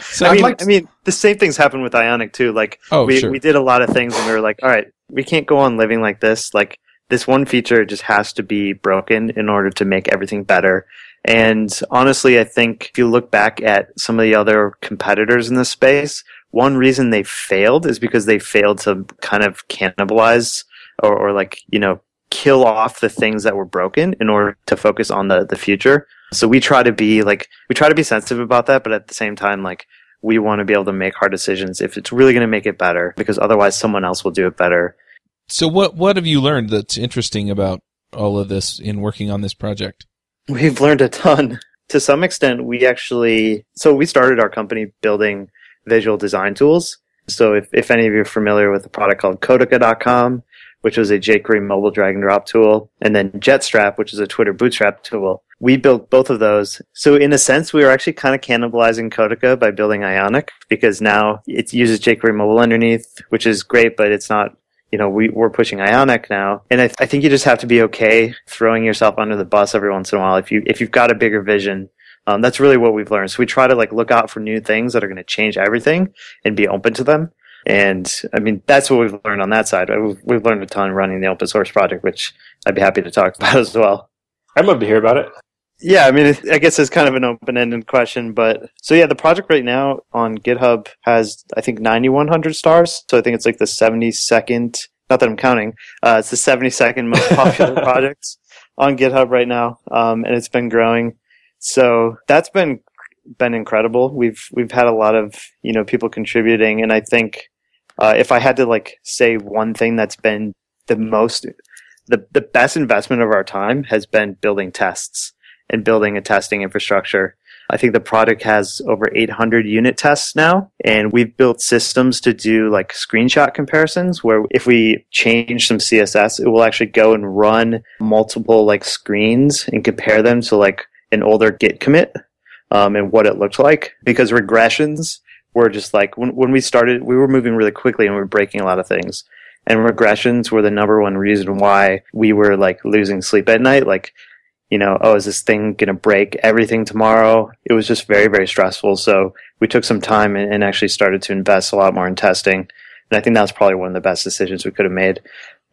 so I mean, like to... I mean, the same things happened with Ionic too. Like, oh, we sure. we did a lot of things, and we were like, all right, we can't go on living like this. Like, this one feature just has to be broken in order to make everything better. And honestly, I think if you look back at some of the other competitors in this space, one reason they failed is because they failed to kind of cannibalize or, or like, you know, kill off the things that were broken in order to focus on the, the future. So we try to be like, we try to be sensitive about that, but at the same time, like, we want to be able to make hard decisions if it's really going to make it better because otherwise someone else will do it better. So what, what have you learned that's interesting about all of this in working on this project? We've learned a ton. To some extent, we actually, so we started our company building visual design tools. So if, if any of you are familiar with a product called Codiqa.com, which was a jQuery mobile drag and drop tool, and then Jetstrap, which is a Twitter bootstrap tool. We built both of those. So in a sense, we were actually kind of cannibalizing Codiqa by building Ionic because now it uses jQuery mobile underneath, which is great, but it's not you know, we, we're pushing Ionic now. And I, th- I think you just have to be okay throwing yourself under the bus every once in a while. If you, if you've got a bigger vision, um, that's really what we've learned. So we try to like look out for new things that are going to change everything and be open to them. And I mean, that's what we've learned on that side. We've, we've learned a ton running the open source project, which I'd be happy to talk about as well. I'd love to hear about it. Yeah, I mean, I guess it's kind of an open-ended question, but so yeah, the project right now on GitHub has, I think, 9,100 stars. So I think it's like the 72nd, not that I'm counting, uh, it's the 72nd most popular project on GitHub right now. Um, and it's been growing. So that's been, been incredible. We've, we've had a lot of, you know, people contributing. And I think, uh, if I had to like say one thing that's been the most, the, the best investment of our time has been building tests and building a testing infrastructure. I think the product has over 800 unit tests now, and we've built systems to do like screenshot comparisons where if we change some CSS, it will actually go and run multiple like screens and compare them to like an older Git commit um, and what it looked like. Because regressions were just like when, when we started, we were moving really quickly and we were breaking a lot of things. And regressions were the number one reason why we were like losing sleep at night. Like you know, oh, is this thing going to break everything tomorrow? It was just very, very stressful. So we took some time and, and, actually started to invest a lot more in testing. And I think that's probably one of the best decisions we could have made.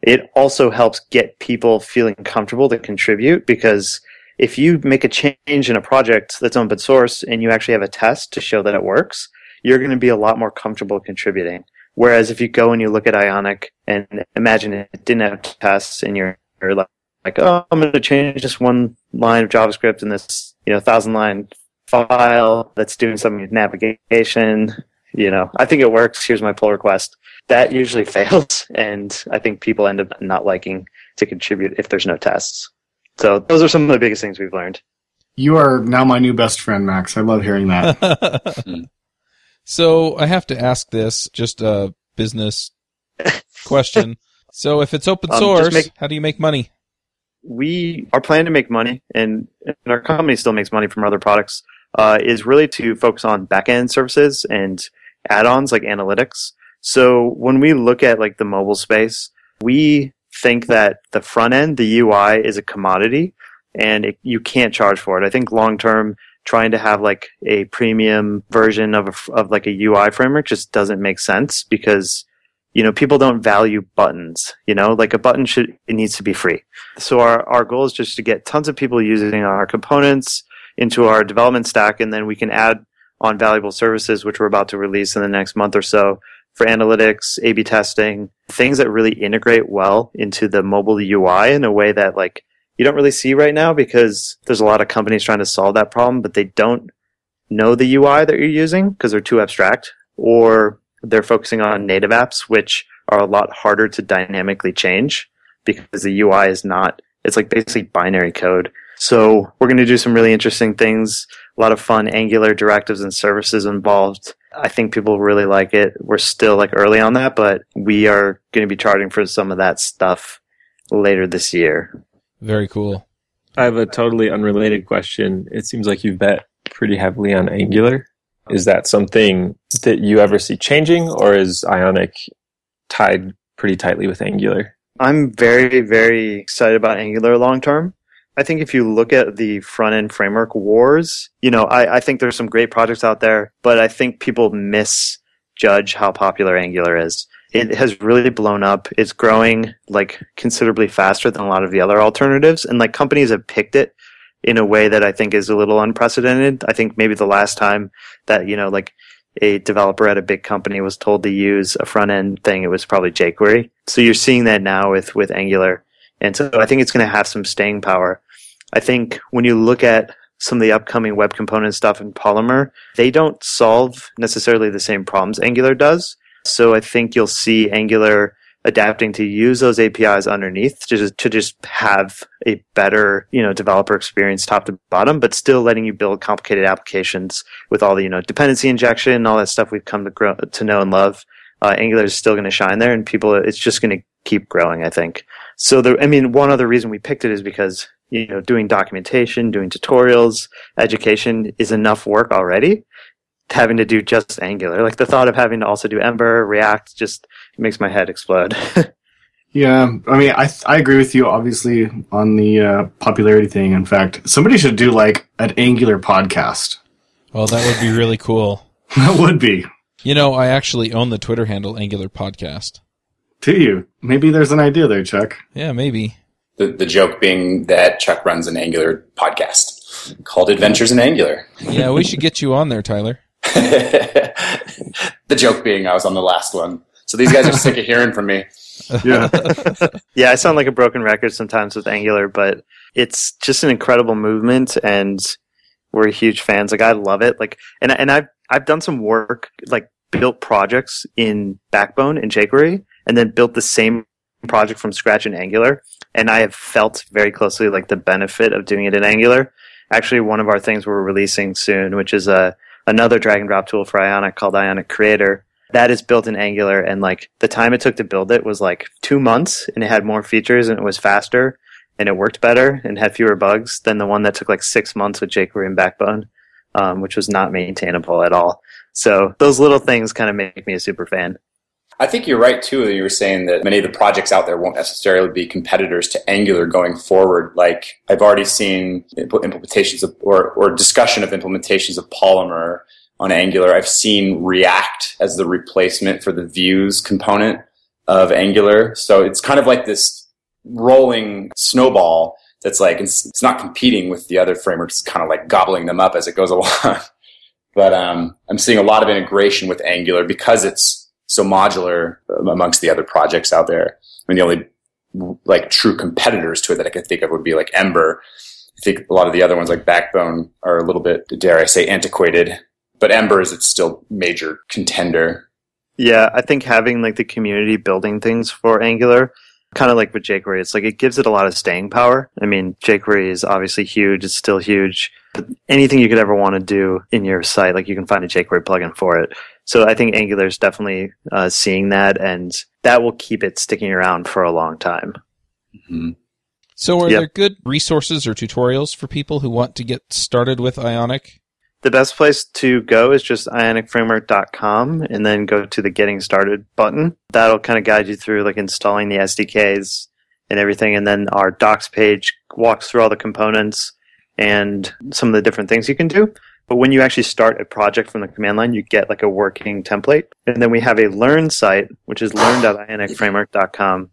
It also helps get people feeling comfortable to contribute because if you make a change in a project that's open source and you actually have a test to show that it works, you're going to be a lot more comfortable contributing. Whereas if you go and you look at Ionic and imagine it didn't have tests and you're, you're like, like, oh, I'm going to change this one line of JavaScript in this, you know, thousand line file that's doing something with navigation. You know, I think it works. Here's my pull request. That usually fails. And I think people end up not liking to contribute if there's no tests. So those are some of the biggest things we've learned. You are now my new best friend, Max. I love hearing that. so I have to ask this, just a business question. so if it's open Um, source, make- how do you make money? we are planning to make money, and, and our company still makes money from other products. Uh, is really to focus on backend services and add-ons like analytics. So when we look at like the mobile space, we think that the front end, the UI, is a commodity, and it, you can't charge for it. I think long term, trying to have like a premium version of a, of like a UI framework just doesn't make sense because you know people don't value buttons. You know, like a button should it needs to be free. So our, our goal is just to get tons of people using our components into our development stack, and then we can add on valuable services, which we're about to release in the next month or so for analytics, A/B testing, things that really integrate well into the mobile UI in a way that like you don't really see right now because there's a lot of companies trying to solve that problem, but they don't know the UI that you're using because they're too abstract, or they're focusing on native apps, which are a lot harder to dynamically change because the UI is not, it's like basically binary code. So we're going to do some really interesting things, a lot of fun Angular directives and services involved. I think people really like it. We're still like early on that, but we are going to be charting for some of that stuff later this year. Very cool. I have a totally unrelated question. It seems like you bet pretty heavily on Angular. Is that something that you ever see changing, or is Ionic tied pretty tightly with Angular? I'm very, very excited about Angular long term. I think if you look at the front end framework wars, you know, I, I think there's some great projects out there, but I think people misjudge how popular Angular is. It has really blown up. It's growing like considerably faster than a lot of the other alternatives. And like companies have picked it in a way that I think is a little unprecedented. I think maybe the last time that, you know, like a developer at a big company was told to use a front end thing, it was probably jQuery. So you're seeing that now with, with Angular. And so I think it's going to have some staying power. I think when you look at some of the upcoming web component stuff in Polymer, they don't solve necessarily the same problems Angular does. So I think you'll see Angular adapting to use those APIs underneath to just, to just have a better, you know, developer experience top to bottom, but still letting you build complicated applications with all the, you know, dependency injection and all that stuff we've come to grow, to know and love. Uh, Angular is still going to shine there and people, it's just going to keep growing, I think. So the, I mean, one other reason we picked it is because, you know, doing documentation, doing tutorials, education is enough work already. Having to do just Angular, like the thought of having to also do Ember, React, just makes my head explode. Yeah, I mean, I I agree with you obviously on the uh, popularity thing. In fact, somebody should do like an Angular podcast. Well, that would be really cool. That would be. You know, I actually own the Twitter handle Angular Podcast. To you, maybe there's an idea there, Chuck. Yeah, maybe. The, the joke being that Chuck runs an Angular podcast called Adventures in Angular. Yeah, we should get you on there, Tyler. the joke being I was on the last one. So these guys are sick of hearing from me. Yeah, yeah, I sound like a broken record sometimes with Angular, but it's just an incredible movement and we're huge fans. Like I love it. Like and and I've I've done some work like built projects in Backbone and jQuery and then built the same project from scratch in Angular and I have felt very closely like the benefit of doing it in Angular. Actually, one of our things we're releasing soon, which is a another drag and drop tool for Ionic called Ionic Creator. That is built in Angular, and like the time it took to build it was like two months, and it had more features, and it was faster, and it worked better, and had fewer bugs than the one that took like six months with jQuery and Backbone, um, which was not maintainable at all. So those little things kind of make me a super fan. I think you're right too. You were saying that many of the projects out there won't necessarily be competitors to Angular going forward. Like I've already seen implementations of, or, or discussion of implementations of Polymer on Angular. I've seen React as the replacement for the views component of Angular. So it's kind of like this rolling snowball that's like, it's, it's not competing with the other frameworks. It's kind of like gobbling them up as it goes along. but um, I'm seeing a lot of integration with Angular because it's so modular um, amongst the other projects out there. I mean, the only like true competitors to it that I could think of would be like Ember. I think a lot of the other ones like Backbone are a little bit, dare I say, antiquated. But Ember is its still major contender. Yeah, I think having like the community building things for Angular, kind of like with jQuery, it's like it gives it a lot of staying power. I mean, jQuery is obviously huge; it's still huge. But anything you could ever want to do in your site, like you can find a jQuery plugin for it. So I think Angular is definitely uh, seeing that, and that will keep it sticking around for a long time. Mm-hmm. So, are Yep. there good resources or tutorials for people who want to get started with Ionic? The best place to go is just ionicframework.com and then go to the getting started button. That'll kind of guide you through like installing the SDKs and everything. And then our docs page walks through all the components and some of the different things you can do. But when you actually start a project from the command line, you get like a working template. And then we have a learn site, which is learn.ionicframework.com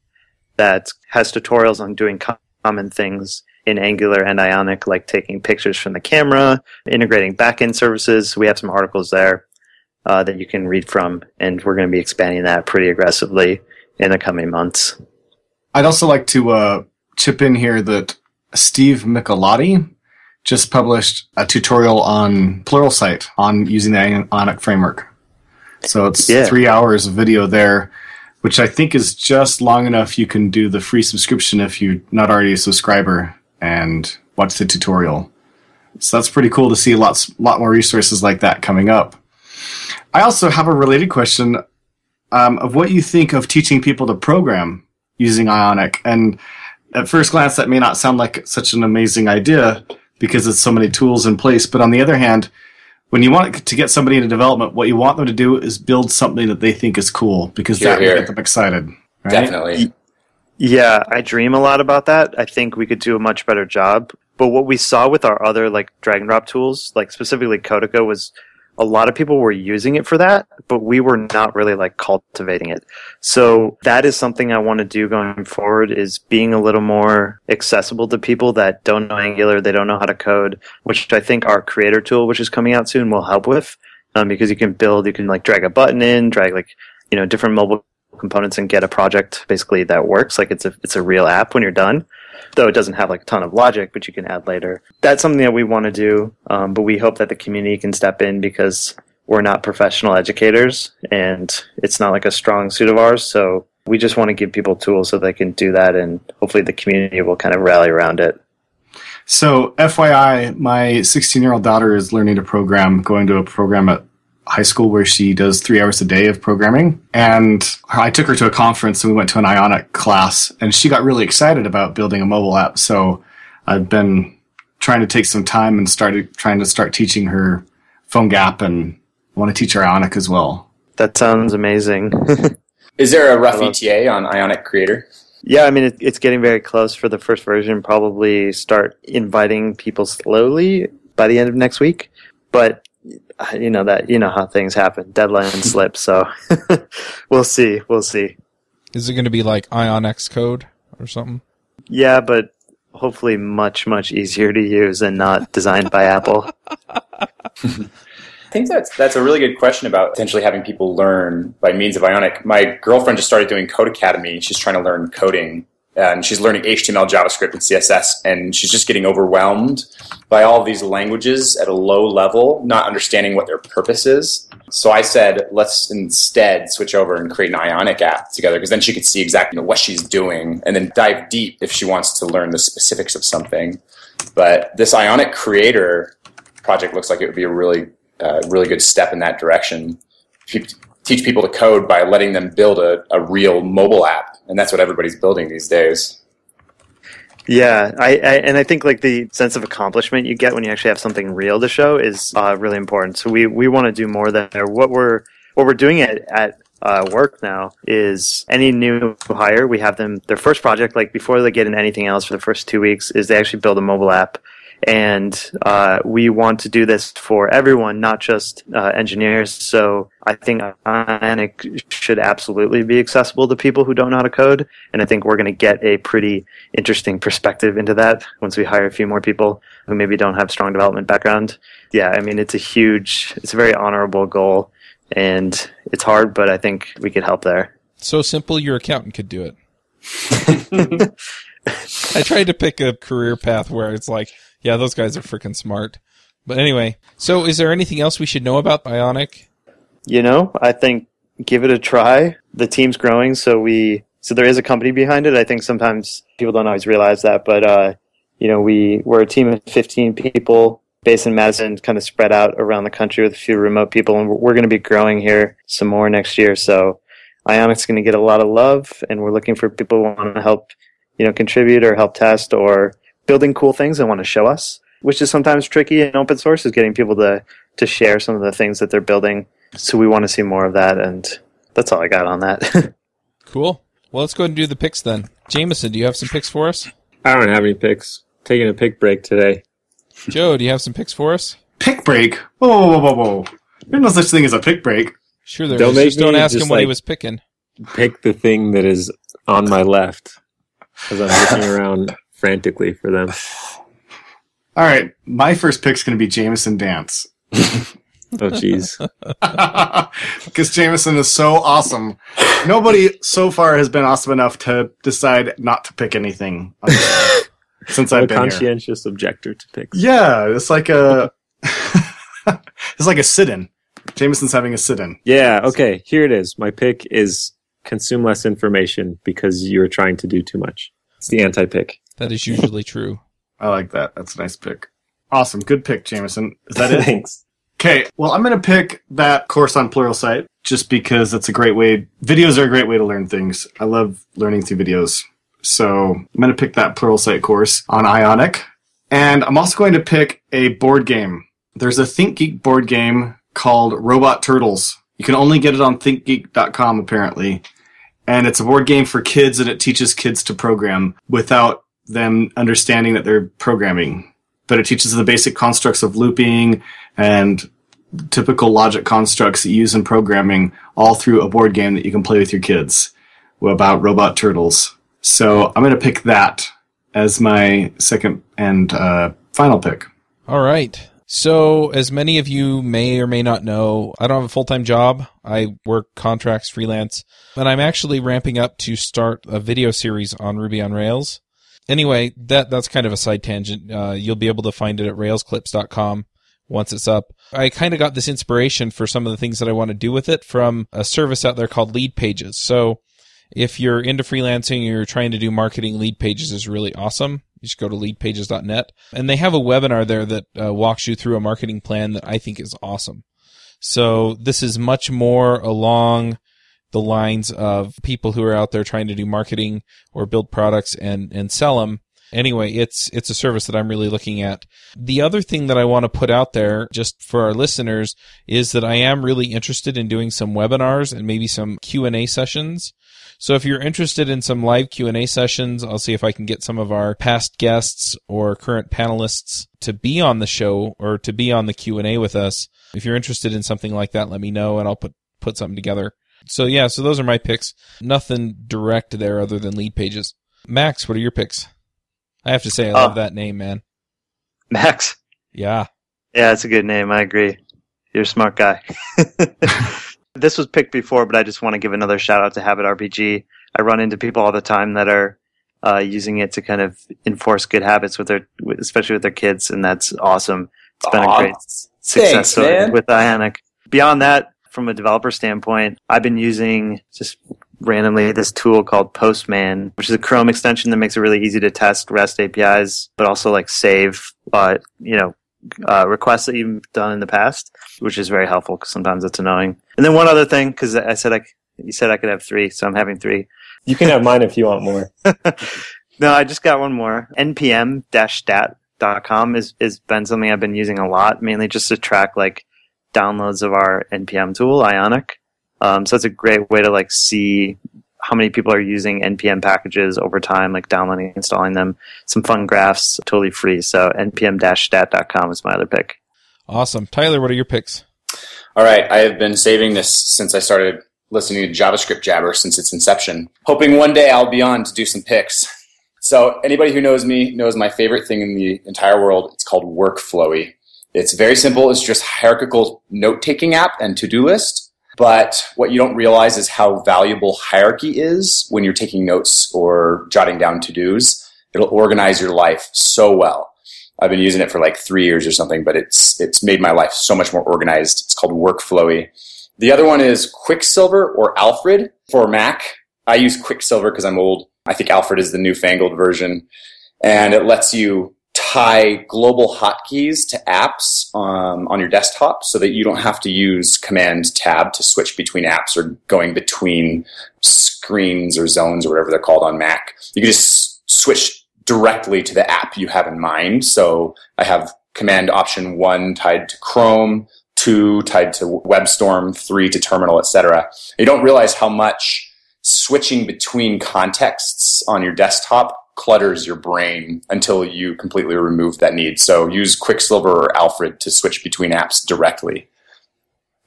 that has tutorials on doing common things in Angular and Ionic, like taking pictures from the camera, integrating backend services. We have some articles there uh, that you can read from, and we're going to be expanding that pretty aggressively in the coming months. I'd also like to uh, chip in here that Steve Michelotti just published a tutorial on Pluralsight on using the Ionic framework. So it's Yeah. three hours of video there, which I think is just long enough you can do the free subscription if you're not already a subscriber and watch the tutorial. So that's pretty cool to see lots, lot more resources like that coming up. I also have a related question um, of what you think of teaching people to program using Ionic. And at first glance, that may not sound like such an amazing idea because it's so many tools in place. But on the other hand, when you want to get somebody into development, what you want them to do is build something that they think is cool because Hear, that will get them excited. right? Definitely. Yeah, I dream a lot about that. I think we could do a much better job. But what we saw with our other like drag and drop tools, like specifically Codiqa, was a lot of people were using it for that, but we were not really like cultivating it. So that is something I want to do going forward is being a little more accessible to people that don't know Angular, they don't know how to code, which I think our creator tool, which is coming out soon, will help with. Um, because you can build, you can like drag a button in, drag like, you know, different mobile components and get a project basically that works. Like it's a it's a real app when you're done. Though it doesn't have like a ton of logic, but you can add later. That's something that we want to do, um, but we hope that the community can step in because we're not professional educators and it's not like a strong suit of ours. So we just want to give people tools so they can do that, and hopefully the community will kind of rally around it. So, FYI, my 16 year old daughter is learning to program, going to a program at high school where she does three hours a day of programming. And I took her to a conference and we went to an Ionic class, and she got really excited about building a mobile app. So, I've been trying to take some time and started trying to start teaching her PhoneGap and want to teach her Ionic as well. That sounds amazing. Is there a rough Hello. ETA on Ionic Creator? Yeah, I mean, it, it's getting very close for the first version. Probably start inviting people slowly by the end of next week. But you know that you know how things happen. Deadlines slip, so we'll see. We'll see. Is it going to be like Ionic Xcode or something? Yeah, but hopefully much much easier to use and not designed by Apple. I think that's that's a really good question about potentially having people learn by means of Ionic. My girlfriend just started doing Codecademy. She's trying to learn coding, and she's learning HTML, JavaScript, and CSS, and she's just getting overwhelmed by all these languages at a low level, not understanding what their purpose is. So I said, let's instead switch over and create an Ionic app together, because then she could see exactly what she's doing, and then dive deep if she wants to learn the specifics of something. But this Ionic Creator project looks like it would be a really uh, really good step in that direction. Teach people to code by letting them build a, a real mobile app, and that's what everybody's building these days. Yeah, I, I and I think like the sense of accomplishment you get when you actually have something real to show is uh, really important. So we we want to do more there. What we're what we're doing at at uh, work now is any new hire we have them their first project like before they get in anything else for the first two weeks is they actually build a mobile app and uh, we want to do this for everyone, not just uh, engineers. So I think Ionic should absolutely be accessible to people who don't know how to code, and I think we're going to get a pretty interesting perspective into that once we hire a few more people who maybe don't have strong development background. Yeah, I mean it's a huge, it's a very honorable goal and it's hard, but I think we could help there. So simple, your accountant could do it. I tried to pick a career path where it's like, yeah, those guys are freaking smart. But anyway, so is there anything else we should know about Ionic? You know, I think give it a try. The team's growing, so we so there is a company behind it. I think sometimes people don't always realize that, but uh, you know, we we're a team of 15 people based in Madison, kind of spread out around the country with a few remote people, and we're going to be growing here some more next year. So Ionic's going to get a lot of love, and we're looking for people who want to help, you know, contribute or help test or building cool things and want to show us, which is sometimes tricky in open source is getting people to to share some of the things that they're building. So we want to see more of that, and that's all I got on that. Cool. Well, let's go ahead and do the picks then. Jamison, do you have some picks for us? I don't have any picks. Taking a pick break today. Joe, do you have some picks for us? Pick break. Whoa, whoa, whoa, whoa, whoa. There's no such thing as a pick break. Sure, there Don't is. Just don't ask just, him what he was picking. Pick the thing that is on my left as I'm looking around frantically for them. All right, my first pick's going to be Jamison Dance. Oh, jeez. Because Jamison is so awesome. Nobody so far has been awesome enough to decide not to pick anything on this show since I'm a I've been here. conscientious objector to picks. Yeah, it's like a it's like a sit-in. Jamison's having a sit-in. Yeah, okay, here it is. My pick is consume less information because you're trying to do too much. It's the anti pick. That is usually true. I like that. That's a nice pick. Awesome, good pick, Jamison. Is that it? Thanks. Okay, well, I'm going to pick that course on Pluralsight just because it's a great way. Videos are a great way to learn things. I love learning through videos. So I'm going to pick that Pluralsight course on Ionic. And I'm also going to pick a board game. There's a ThinkGeek board game called Robot Turtles. You can only get it on thinkgeek.com apparently. And it's a board game for kids and it teaches kids to program without them understanding that they're programming. But it teaches the basic constructs of looping and typical logic constructs that you use in programming all through a board game that you can play with your kids about robot turtles. So I'm going to pick that as my second and uh, final pick. All right. So, as many of you may or may not know, I don't have a full time job. I work contracts freelance, and I'm actually ramping up to start a video series on Ruby on Rails. Anyway, that that's kind of a side tangent. Uh, you'll be able to find it at railsclips.com once it's up. I kind of got this inspiration for some of the things that I want to do with it from a service out there called Lead Pages. So, if you're into freelancing you're trying to do marketing, Lead Pages is really awesome. You just go to leadpages.net and they have a webinar there that uh, walks you through a marketing plan that I think is awesome. So this is much more along the lines of people who are out there trying to do marketing or build products and, and sell them. Anyway, it's, it's a service that I'm really looking at. The other thing that I want to put out there just for our listeners is that I am really interested in doing some webinars and maybe some Q&A sessions. So if you're interested in some live Q&A sessions, I'll see if I can get some of our past guests or current panelists to be on the show or to be on the Q&A with us. If you're interested in something like that, let me know and I'll put put something together. So yeah, so those are my picks. Nothing direct there other than lead pages. Max, what are your picks? I have to say I love Uh, that name, man. Max. Yeah. Yeah, it's a good name. I agree. You're a smart guy. this was picked before, but I just want to give another shout out to Habit RPG. I run into people all the time that are uh, using it to kind of enforce good habits with their, especially with their kids, and that's awesome. It's been Aw, a great success thanks, with Ionic. Beyond that, from a developer standpoint, I've been using just randomly this tool called Postman, which is a Chrome extension that makes it really easy to test REST APIs, but also like save, uh, you know, uh, requests that you've done in the past, which is very helpful because sometimes it's annoying. And then one other thing, because I said I, you said I could have three, so I'm having three. You can have mine if you want more. No, I just got one more. npm-stat.com is is been something I've been using a lot, mainly just to track like downloads of our npm tool, Ionic. Um, so it's a great way to like see how many people are using npm packages over time, like downloading, and installing them. Some fun graphs, totally free. So npm-stat.com is my other pick. Awesome. Tyler, what are your picks? All right, I have been saving this since I started listening to JavaScript Jabber since its inception, hoping one day I'll be on to do some picks. So anybody who knows me knows my favorite thing in the entire world. It's called Workflowy. It's very simple. It's just hierarchical note-taking app and to-do list. But what you don't realize is how valuable hierarchy is when you're taking notes or jotting down to dos. It'll organize your life so well. I've been using it for like three years or something, but it's it's made my life so much more organized. It's called Workflowy. The other one is Quicksilver or Alfred for Mac. I use Quicksilver because I'm old. I think Alfred is the newfangled version, and it lets you tie global hotkeys to apps um, on your desktop so that you don't have to use command tab to switch between apps or going between screens or zones or whatever they're called on Mac. You can just switch directly to the app you have in mind. So I have command option one tied to Chrome, two tied to WebStorm, three to Terminal, etc. You don't realize how much switching between contexts on your desktop clutters your brain until you completely remove that need. So use Quicksilver or Alfred to switch between apps directly.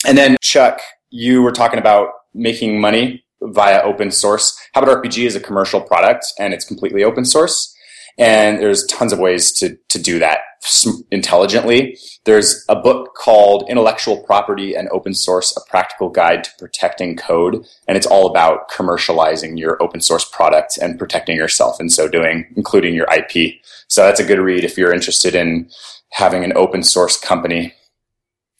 And then Chuck, you were talking about making money via open source. Habit RPG is a commercial product and it's completely open source. And there's tons of ways to, to do that intelligently. There's a book called Intellectual Property and Open Source, A Practical Guide to Protecting Code. And it's all about commercializing your open source product and protecting yourself in so doing, including your IP. So that's a good read if you're interested in having an open source company.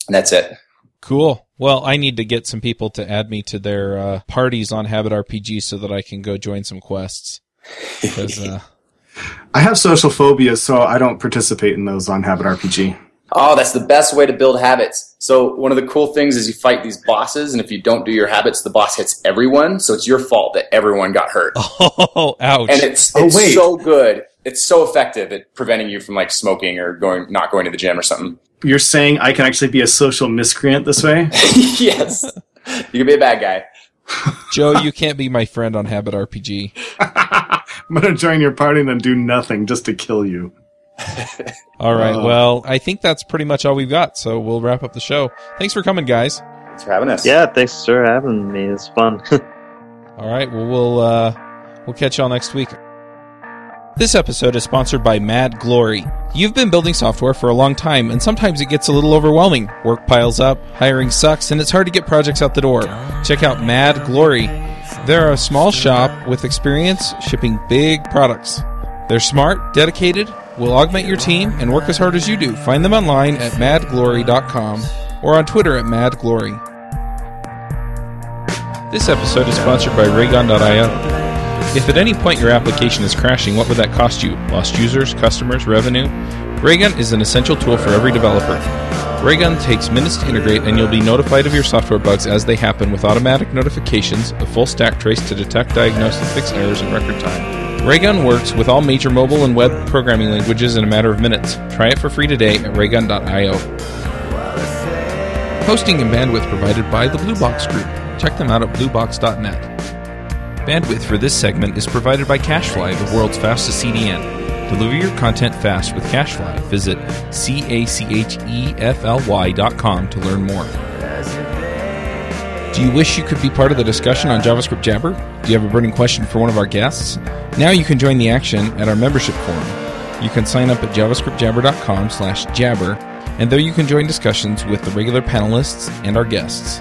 And that's it. Cool. Well, I need to get some people to add me to their uh, parties on Habit RPG so that I can go join some quests. Because uh, I have social phobia, so I don't participate in those on Habit RPG. Oh, that's the best way to build habits. So one of the cool things is you fight these bosses, and if you don't do your habits, the boss hits everyone. So it's your fault that everyone got hurt. Oh, ouch! And it's Oh, it's wait. so good. It's so effective at preventing you from like smoking or going not going to the gym or something. You're saying I can actually be a social miscreant this way? yes, you can be a bad guy. Joe, you can't be my friend on Habit RPG. I'm going to join your party and then do nothing just to kill you. All right. Uh. well, I think that's pretty much all we've got. So we'll wrap up the show. Thanks for coming, guys. Thanks for having us. Yeah, thanks for having me. It's fun. All right. Well, we'll uh, we'll catch y'all next week. This episode is sponsored by Mad Glory. You've been building software for a long time, and sometimes it gets a little overwhelming. Work piles up, hiring sucks, and it's hard to get projects out the door. Check out Mad Glory. They're a small shop with experience shipping big products. They're smart, dedicated, will augment your team, and work as hard as you do. Find them online at madglory.com or on Twitter at madglory. This episode is sponsored by Raygun.io. If at any point your application is crashing, what would that cost you? Lost users, customers, revenue? Raygun is an essential tool for every developer. Raygun takes minutes to integrate, and you'll be notified of your software bugs as they happen with automatic notifications, a full stack trace to detect, diagnose, and fix errors in record time. Raygun works with all major mobile and web programming languages in a matter of minutes. Try it for free today at raygun.io. Hosting and bandwidth provided by the Blue Box Group. Check them out at bluebox.net. Bandwidth for this segment is provided by CacheFly, the world's fastest CDN. Deliver your content fast with CacheFly. Visit E C-A-C-H-E-F-L-Y.com to learn more. Do you wish you could be part of the discussion on JavaScript Jabber? Do you have a burning question for one of our guests? Now you can join the action at our membership forum. You can sign up at javascriptjabber.com slash jabber, and there you can join discussions with the regular panelists and our guests.